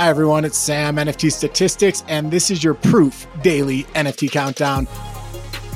Hi, everyone. It's Sam, NFT Statistics, and this is your proof daily NFT countdown.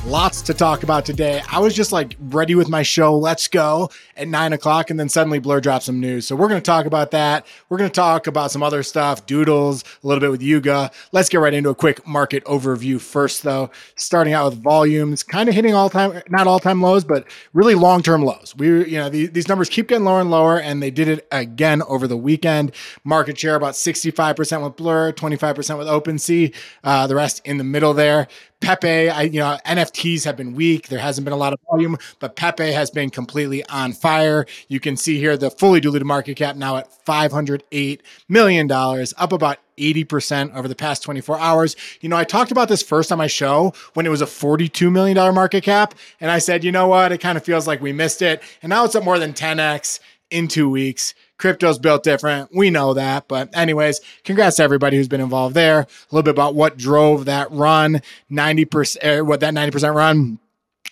Lots to talk about today. I was just like ready with my show. Let's go at nine o'clock. And then suddenly Blur dropped some news. So we're going to talk about that. We're going to talk about some other stuff, doodles, a little bit with Yuga. Let's get right into a quick market overview first, though. Starting out with volumes, kind of hitting all time, not all time lows, but really long term lows. We, you know, the, these numbers keep getting lower and lower, and they did it again over the weekend. Market share about 65% with Blur, 25% with OpenSea, uh, the rest in the middle there. Pepe, I, you know, NFTs have been weak. There hasn't been a lot of volume, but Pepe has been completely on fire. You can see here the fully diluted market cap now at $508 million, up about 80% over the past 24 hours. You know, I talked about this first on my show when it was a $42 million market cap. And I said, you know what? It kind of feels like we missed it. And now it's at more than 10x in two weeks. Crypto's built different. We know that. But, anyways, congrats to everybody who's been involved there. A little bit about what drove that run 90%, eh, what that 90% run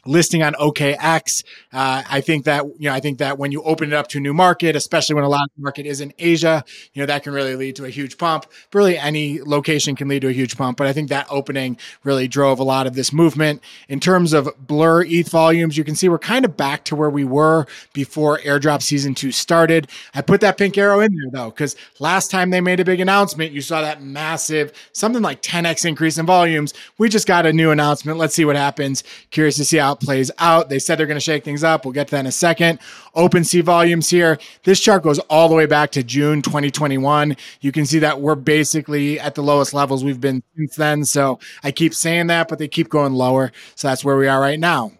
listing on OKX. Uh, I think that, you know, I think that when you open it up to a new market, especially when a lot of market is in Asia, you know, that can really lead to a huge pump. Really any location can lead to a huge pump, but I think that opening really drove a lot of this movement. In terms of Blur ETH volumes, you can see we're kind of back to where we were before airdrop season two started. I put that pink arrow in there though, because last time they made a big announcement, you saw that massive, something like 10x increase in volumes. We just got a new announcement. Let's see what happens. Curious to see how plays out. They said they're going to shake things up. We'll get to that in a second. OpenSea volumes here. This chart goes all the way back to June 2021. You can see that we're basically at the lowest levels we've been since then. So I keep saying that, but they keep going lower. So that's where we are right now.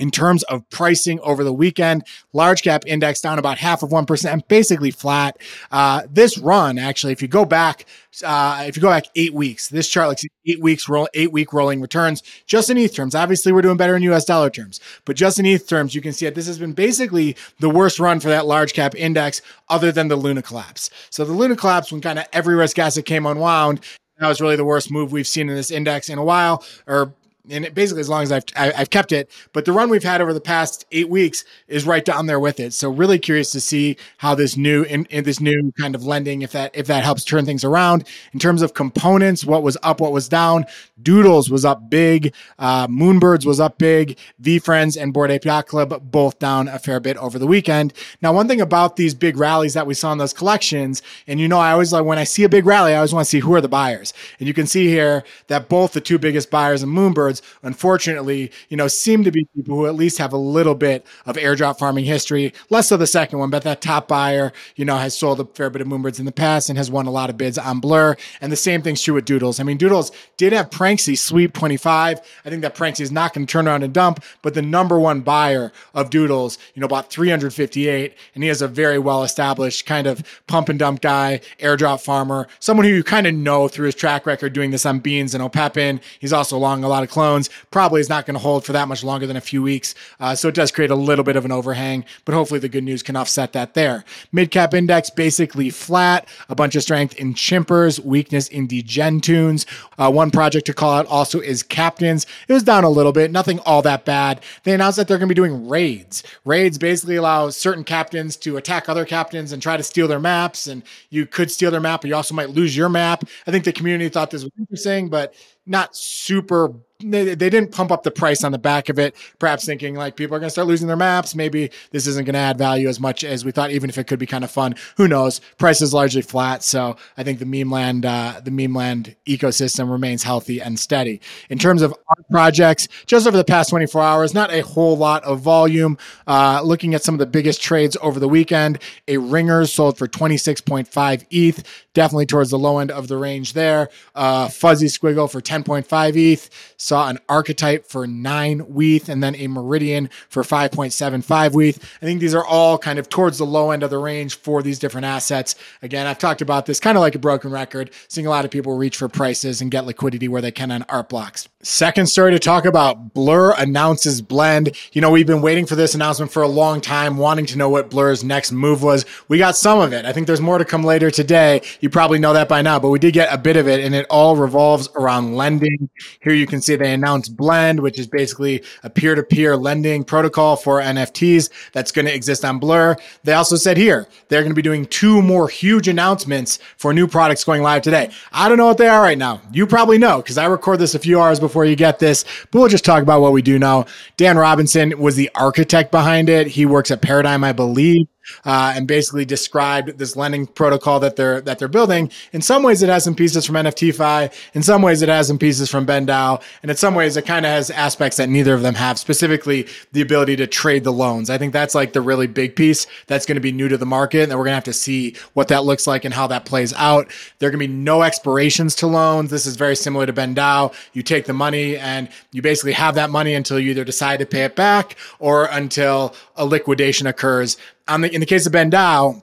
In terms of pricing over the weekend, large cap index down about half of 1%, basically flat. Uh, this run, actually, if you go back, uh, if you go back eight weeks, this chart looks eight weeks, roll, eight week rolling returns, just in ETH terms. Obviously, we're doing better in US dollar terms, but just in ETH terms, you can see that this has been basically the worst run for that large cap index other than the Luna collapse. So the Luna collapse, when kind of every risk asset came unwound, that was really the worst move we've seen in this index in a while, or and it, basically as long as I've I, have i have kept it. But the run we've had over the past eight weeks is right down there with it. So really curious to see how this new in, in, this new kind of lending, if that if that helps turn things around in terms of components, what was up, what was down. Doodles was up big. Uh, Moonbirds was up big. VeeFriends and Bored Yacht Club both down a fair bit over the weekend. Now, one thing about these big rallies that we saw in those collections, and you know, I always like when I see a big rally, I always want to see who are the buyers. And you can see here that both the two biggest buyers in Moonbirds unfortunately, you know, seem to be people who at least have a little bit of airdrop farming history. Less so the second one, but that top buyer, you know, has sold a fair bit of moonbirds in the past and has won a lot of bids on Blur. And the same thing's true with Doodles. I mean, Doodles did have Pranksy sweep 25. I think that Pranksy is not going to turn around and dump, but the number one buyer of Doodles, you know, bought 358, and he is a very well established kind of pump and dump guy, airdrop farmer, someone who you kind of know through his track record doing this on Beanz and Opepen. He's also long a lot of clones probably is not going to hold for that much longer than a few weeks. Uh, so it does create a little bit of an overhang, but hopefully the good news can offset that there. Mid cap index basically flat, a bunch of strength in chimpers, weakness in Degen Toonz. Uh, one project to call out also is captains. It was down a little bit, nothing all that bad. They announced that they're going to be doing raids. Raids basically allow certain captains to attack other captains and try to steal their maps. And you could steal their map, but you also might lose your map. I think the community thought this was interesting, but not super they, they didn't pump up the price on the back of it, perhaps thinking like people are going to start losing their maps. Maybe this isn't going to add value as much as we thought, even if it could be kind of fun. Who knows? Price is largely flat. So I think the Memeland, uh, the Memeland ecosystem remains healthy and steady. In terms of art projects, just over the past 24 hours, not a whole lot of volume. Uh, looking at some of the biggest trades over the weekend, a ringer sold for 26.5 ETH, definitely towards the low end of the range there. Uh, Fuzzy Squiggle for 10.5 ETH. Saw an archetype for nine WETH and then a Meridian for 5.75 WETH. I think these are all kind of towards the low end of the range for these different assets. Again, I've talked about this kind of like a broken record, seeing a lot of people reach for prices and get liquidity where they can on art blocks. Second story to talk about Blur announces Blend. You know, we've been waiting for this announcement for a long time, wanting to know what Blur's next move was. We got some of it. I think there's more to come later today. You probably know that by now, but we did get a bit of it, and it all revolves around lending. Here you can see they they announced Blend, which is basically a peer to peer lending protocol for NFTs that's going to exist on Blur. They also said here they're going to be doing two more huge announcements for new products going live today. I don't know what they are right now. You probably know because I record this a few hours before you get this, but we'll just talk about what we do know. Dan Robinson was the architect behind it. He works at Paradigm, I believe uh, and basically described this lending protocol that they're that they're building. In some ways, it has some pieces from NFTFi. In some ways, it has some pieces from BendDAO, and in some ways, it kind of has aspects that neither of them have. Specifically, the ability to trade the loans. I think that's like the really big piece that's going to be new to the market, and we're going to have to see what that looks like and how that plays out. There are going to be no expirations to loans. This is very similar to BendDAO. You take the money and you basically have that money until you either decide to pay it back or until a liquidation occurs on the in the case of BendDAO,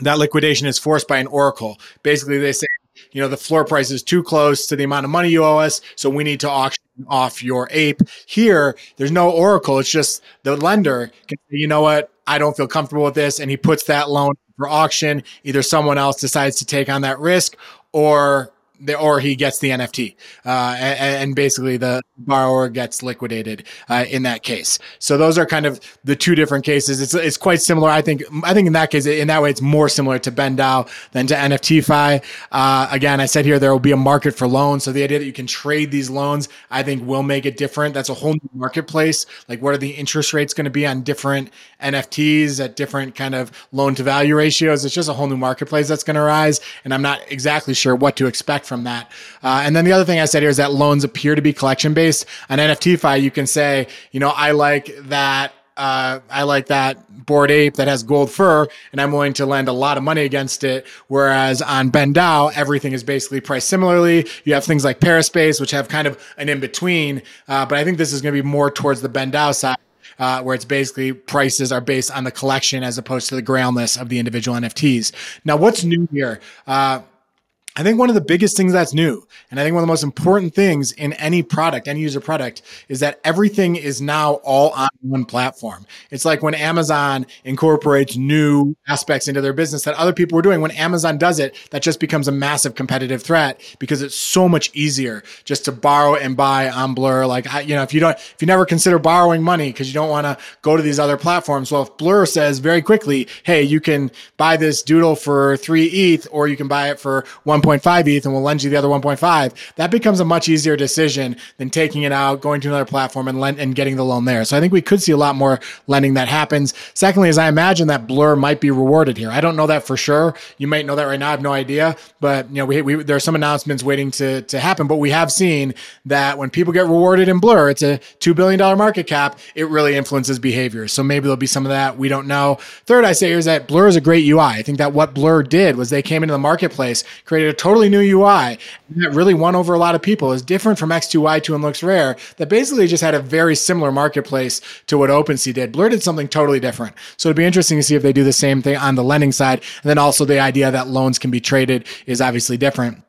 that liquidation is forced by an oracle. Basically, they say, you know, the floor price is too close to the amount of money you owe us, so we need to auction off your ape. Here, there's no oracle. It's just the lender can say, you know what, I don't feel comfortable with this, and he puts that loan for auction. Either someone else decides to take on that risk, or or he gets the NFT, uh, and, and, basically the borrower gets liquidated uh, in that case. So those are kind of the two different cases. It's it's quite similar. I think I think in that case, in that way, it's more similar to BendDAO than to NFTFi. Uh, again, I said here there will be a market for loans. So the idea that you can trade these loans, I think, will make it different. That's a whole new marketplace. Like, what are the interest rates going to be on different NFTs at different kind of loan to value ratios? It's just a whole new marketplace that's going to rise, and I'm not exactly sure what to expect from that. Uh, and then the other thing I said here is that loans appear to be collection based. On NFTFi, you can say, you know, I like that uh, I like that Bored Ape that has gold fur, and I'm willing to lend a lot of money against it. Whereas on BendDAO, everything is basically priced similarly. You have things like Paraspace, which have kind of an in between. Uh, but I think this is going to be more towards the BendDAO side. Uh, where it's basically prices are based on the collection as opposed to the groundless of the individual NFTs. Now, what's new here? I think one of the biggest things that's new, and I think one of the most important things in any product, any user product, is that everything is now all on one platform. It's like when Amazon incorporates new aspects into their business that other people were doing. When Amazon does it, that just becomes a massive competitive threat because it's so much easier just to borrow and buy on Blur. Like, you know, if you don't, if you never consider borrowing money because you don't want to go to these other platforms, well, if Blur says very quickly, hey, you can buy this doodle for three ETH or you can buy it for one 1.5 ETH and we'll lend you the other 1.5, that becomes a much easier decision than taking it out, going to another platform and lend and getting the loan there. So I think we could see a lot more lending that happens. Secondly, as I imagine that Blur might be rewarded here. I don't know that for sure. You might know that right now. I have no idea, but you know, we, we there are some announcements waiting to to happen. But we have seen that when people get rewarded in Blur, it's a two billion dollar market cap. It really influences behavior. So maybe there'll be some of that. We don't know. Third, I say is that Blur is a great UI. I think that what Blur did was they came into the marketplace, created a totally new UI that really won over a lot of people. Is different from X2Y2 and LooksRare that basically just had a very similar marketplace to what OpenSea did. Blur did something totally different. So it'd be interesting to see if they do the same thing on the lending side. And then also the idea that loans can be traded is obviously different.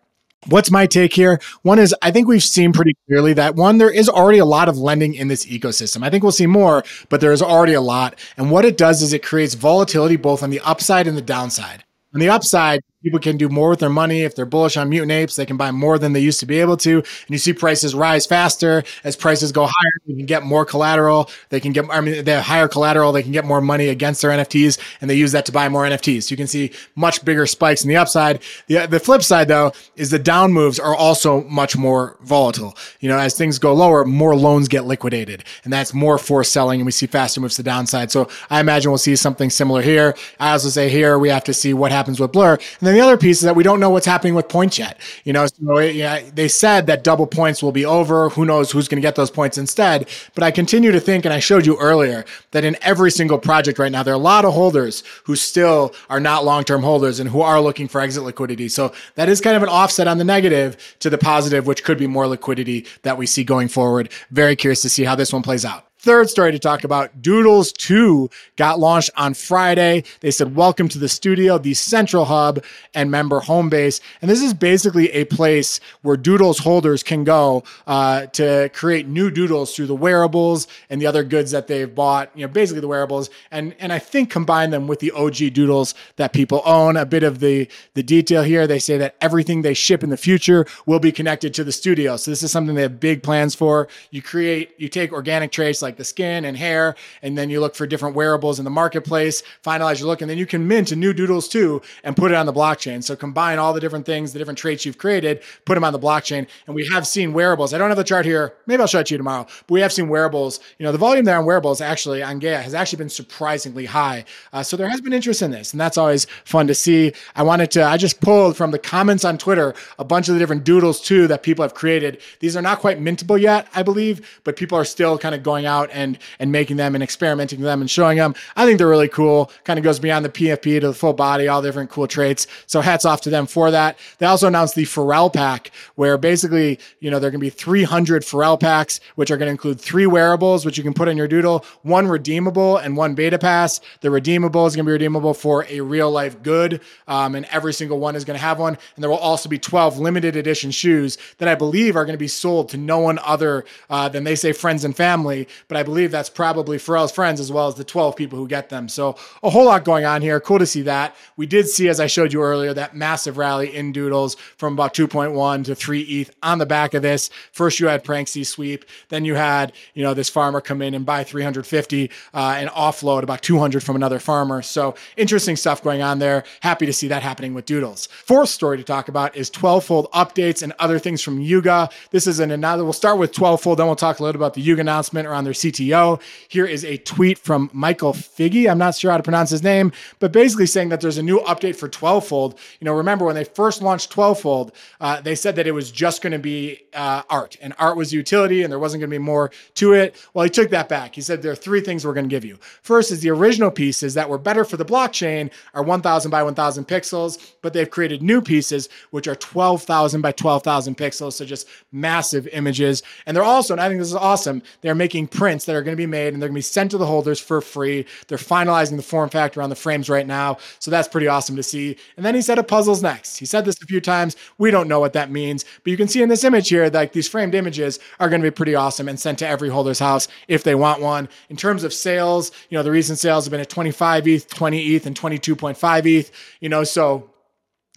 What's my take here? One is I think we've seen pretty clearly that one, there is already a lot of lending in this ecosystem. I think we'll see more, but there is already a lot. And what it does is it creates volatility both on the upside and the downside. On the upside, people can do more with their money. If they're bullish on mutant apes, they can buy more than they used to be able to. And you see prices rise faster as prices go higher. They can get more collateral. They can get, I mean, they have higher collateral. They can get more money against their NFTs and they use that to buy more NFTs. You can see much bigger spikes in the upside. The, the flip side though is the down moves are also much more volatile. You know, as things go lower, more loans get liquidated and that's more forced selling and we see faster moves to the downside. So I imagine we'll see something similar here. I also say here, we have to see what happens with Blur. And then the other piece is that we don't know what's happening with points yet. You know, so yeah, they said that double points will be over. Who knows who's going to get those points instead? But I continue to think, and I showed you earlier, that in every single project right now, there are a lot of holders who still are not long term holders and who are looking for exit liquidity. So that is kind of an offset on the negative to the positive, which could be more liquidity that we see going forward. Very curious to see how this one plays out. Third story to talk about Doodles 2 got launched on Friday. They said, Welcome to the Stoodio, the central hub and member home base. And this is basically a place where Doodles holders can go uh, to create new doodles through the wearables and the other goods that they've bought, you know, basically the wearables, and, and I think combine them with the OG doodles that people own. A bit of the, the detail here they say that everything they ship in the future will be connected to the Stoodio. So this is something they have big plans for. You create, you take organic traits like the skin and hair, and then you look for different wearables in the marketplace, finalize your look, and then you can mint a new Doodles 2 and put it on the blockchain. So combine all the different things, the different traits you've created, put them on the blockchain. And we have seen wearables. I don't have the chart here. Maybe I'll show it to you tomorrow. But we have seen wearables. You know, the volume there on wearables actually on Gaia has actually been surprisingly high. Uh, so there has been interest in this, and that's always fun to see. I wanted to. I just pulled from the comments on Twitter a bunch of the different Doodles 2 that people have created. These are not quite mintable yet, I believe, but people are still kind of going out and and making them and experimenting with them and showing them. I think they're really cool. Kind of goes beyond the PFP to the full body, all different cool traits. So hats off to them for that. They also announced the Pharrell pack, where basically, you know, there are going to be 300 Pharrell packs, which are going to include three wearables, which you can put on your doodle, one redeemable and one beta pass. The redeemable is going to be redeemable for a real life good, um, and every single one is going to have one. And there will also be 12 limited edition shoes that I believe are going to be sold to no one other uh, than they say friends and family. But I believe that's probably Pharrell's friends as well as the 12 people who get them. So a whole lot going on here. Cool to see that. We did see, as I showed you earlier, that massive rally in Doodles from about 2.1 to 3 ETH on the back of this. First, you had Pranksy sweep. Then you had, you know, this farmer come in and buy 350 uh, and offload about 200 from another farmer. So interesting stuff going on there. Happy to see that happening with Doodles. Fourth story to talk about is TwelveFold updates and other things from Yuga. This is an another, we'll start with TwelveFold, then we'll talk a little about the Yuga announcement around their CTO. Here is a tweet from Michael Figge. I'm not sure how to pronounce his name, but basically saying that there's a new update for TwelveFold. You know, remember when they first launched TwelveFold, uh, they said that it was just going to be uh, art and art was utility and there wasn't going to be more to it. Well, he took that back. He said there are three things we're going to give you. First is the original pieces that were better for the blockchain are 1000 by 1000 pixels, but they've created new pieces which are 12,000 by 12,000 pixels. So just massive images. And they're also, and I think this is awesome, they're making prints that are going to be made and they're going to be sent to the holders for free. They're finalizing the form factor on the frames right now. So that's pretty awesome to see. And then he said a puzzle's next. He said this a few times. We don't know what that means, but you can see in this image here, like these framed images are going to be pretty awesome and sent to every holder's house if they want one. In terms of sales, you know, the recent sales have been at 25 ETH, 20 ETH, and 22.5 ETH, you know, so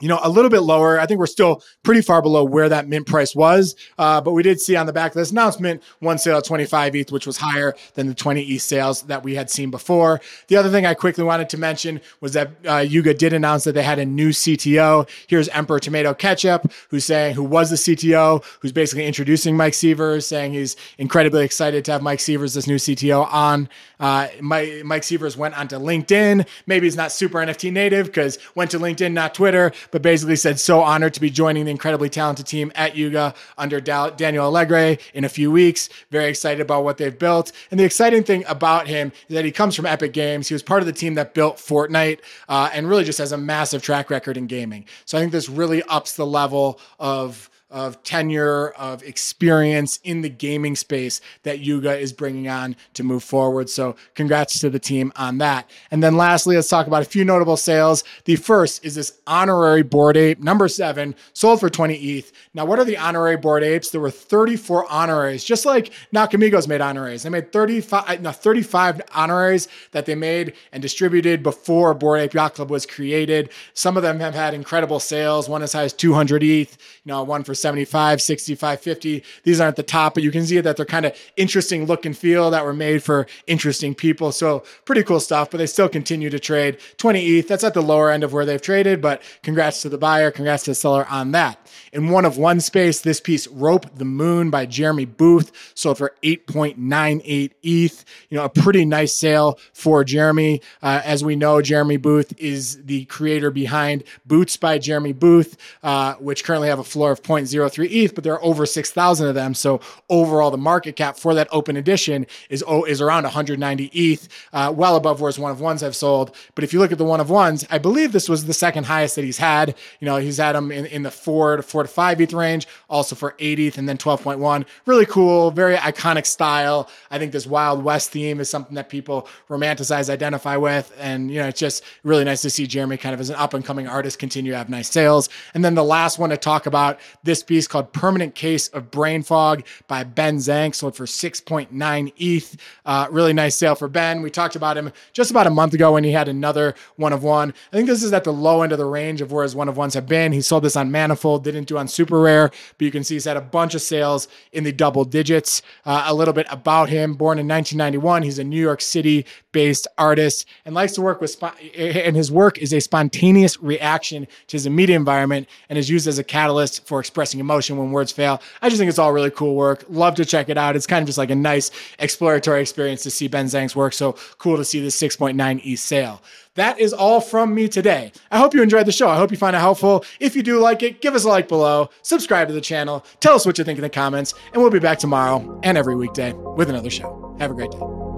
you know, a little bit lower. I think we're still pretty far below where that mint price was. Uh, but we did see on the back of this announcement one sale at 25 ETH, which was higher than the 20 ETH sales that we had seen before. The other thing I quickly wanted to mention was that uh, Yuga did announce that they had a new CTO. Here's Emperor Tomato Ketchup, who's saying, who was the CTO, who's basically introducing Mike Sievers, saying he's incredibly excited to have Mike Sievers, this new CTO, on. Uh, Mike, Mike Sievers went onto LinkedIn. Maybe he's not super NFT native because went to LinkedIn, not Twitter but basically said, so honored to be joining the incredibly talented team at Yuga under Daniel Alegre in a few weeks. Very excited about what they've built. And the exciting thing about him is that he comes from Epic Games. He was part of the team that built Fortnite uh, and really just has a massive track record in gaming. So I think this really ups the level of of tenure, of experience in the gaming space that Yuga is bringing on to move forward. So, congrats to the team on that. And then, lastly, let's talk about a few notable sales. The first is this honorary Bored Ape, number seven, sold for 20 ETH. Now, what are the honorary Bored Apes? There were 34 honoraries, just like Nakamigos made honoraries. They made 35, uh, no, 35 honoraries that they made and distributed before Bored Ape Yacht Club was created. Some of them have had incredible sales, one as high as 200 ETH, you know, one for 75, 65, 50. These aren't the top, but you can see that they're kind of interesting look and feel that were made for interesting people. So pretty cool stuff, but they still continue to trade 20 ETH. That's at the lower end of where they've traded, but congrats to the buyer, congrats to the seller on that. In one of one space, this piece, Rope the Moon by Jeremy Booth, sold for 8.98 ETH. You know, a pretty nice sale for Jeremy. Uh, as we know, Jeremy Booth is the creator behind Boots by Jeremy Booth, uh, which currently have a floor of 0.03 ETH, but there are over 6,000 of them. So overall, the market cap for that open edition is, oh, is around 190 ETH, uh, well above where his one of ones have sold. But if you look at the one of ones, I believe this was the second highest that he's had. You know, he's had them in, in the four to four to five ETH range, also for eight ETH, and then 12.1. Really cool, very iconic style. I think this Wild West theme is something that people romanticize, identify with. And, you know, it's just really nice to see Jeremy kind of as an up and coming artist continue to have nice sales. And then the last one to talk about this piece called Permanent Case of Brain Fog by Ben Zank, sold for 6.9 ETH. Uh, really nice sale for Ben. We talked about him just about a month ago when he had another one of one. I think this is at the low end of the range of where his one of ones have been. He sold this on Manifold, didn't on SuperRare, but you can see he's had a bunch of sales in the double digits. Uh, a little bit about him born in 1991, he's a New York City based artist and likes to work with, sp- and his work is a spontaneous reaction to his immediate environment and is used as a catalyst for expressing emotion when words fail. I just think it's all really cool work. Love to check it out. It's kind of just like a nice exploratory experience to see Ben Zank's work. So cool to see this 6.9 E sale. That is all from me today. I hope you enjoyed the show. I hope you find it helpful. If you do like it, give us a like below, subscribe to the channel, tell us what you think in the comments, and we'll be back tomorrow and every weekday with another show. Have a great day.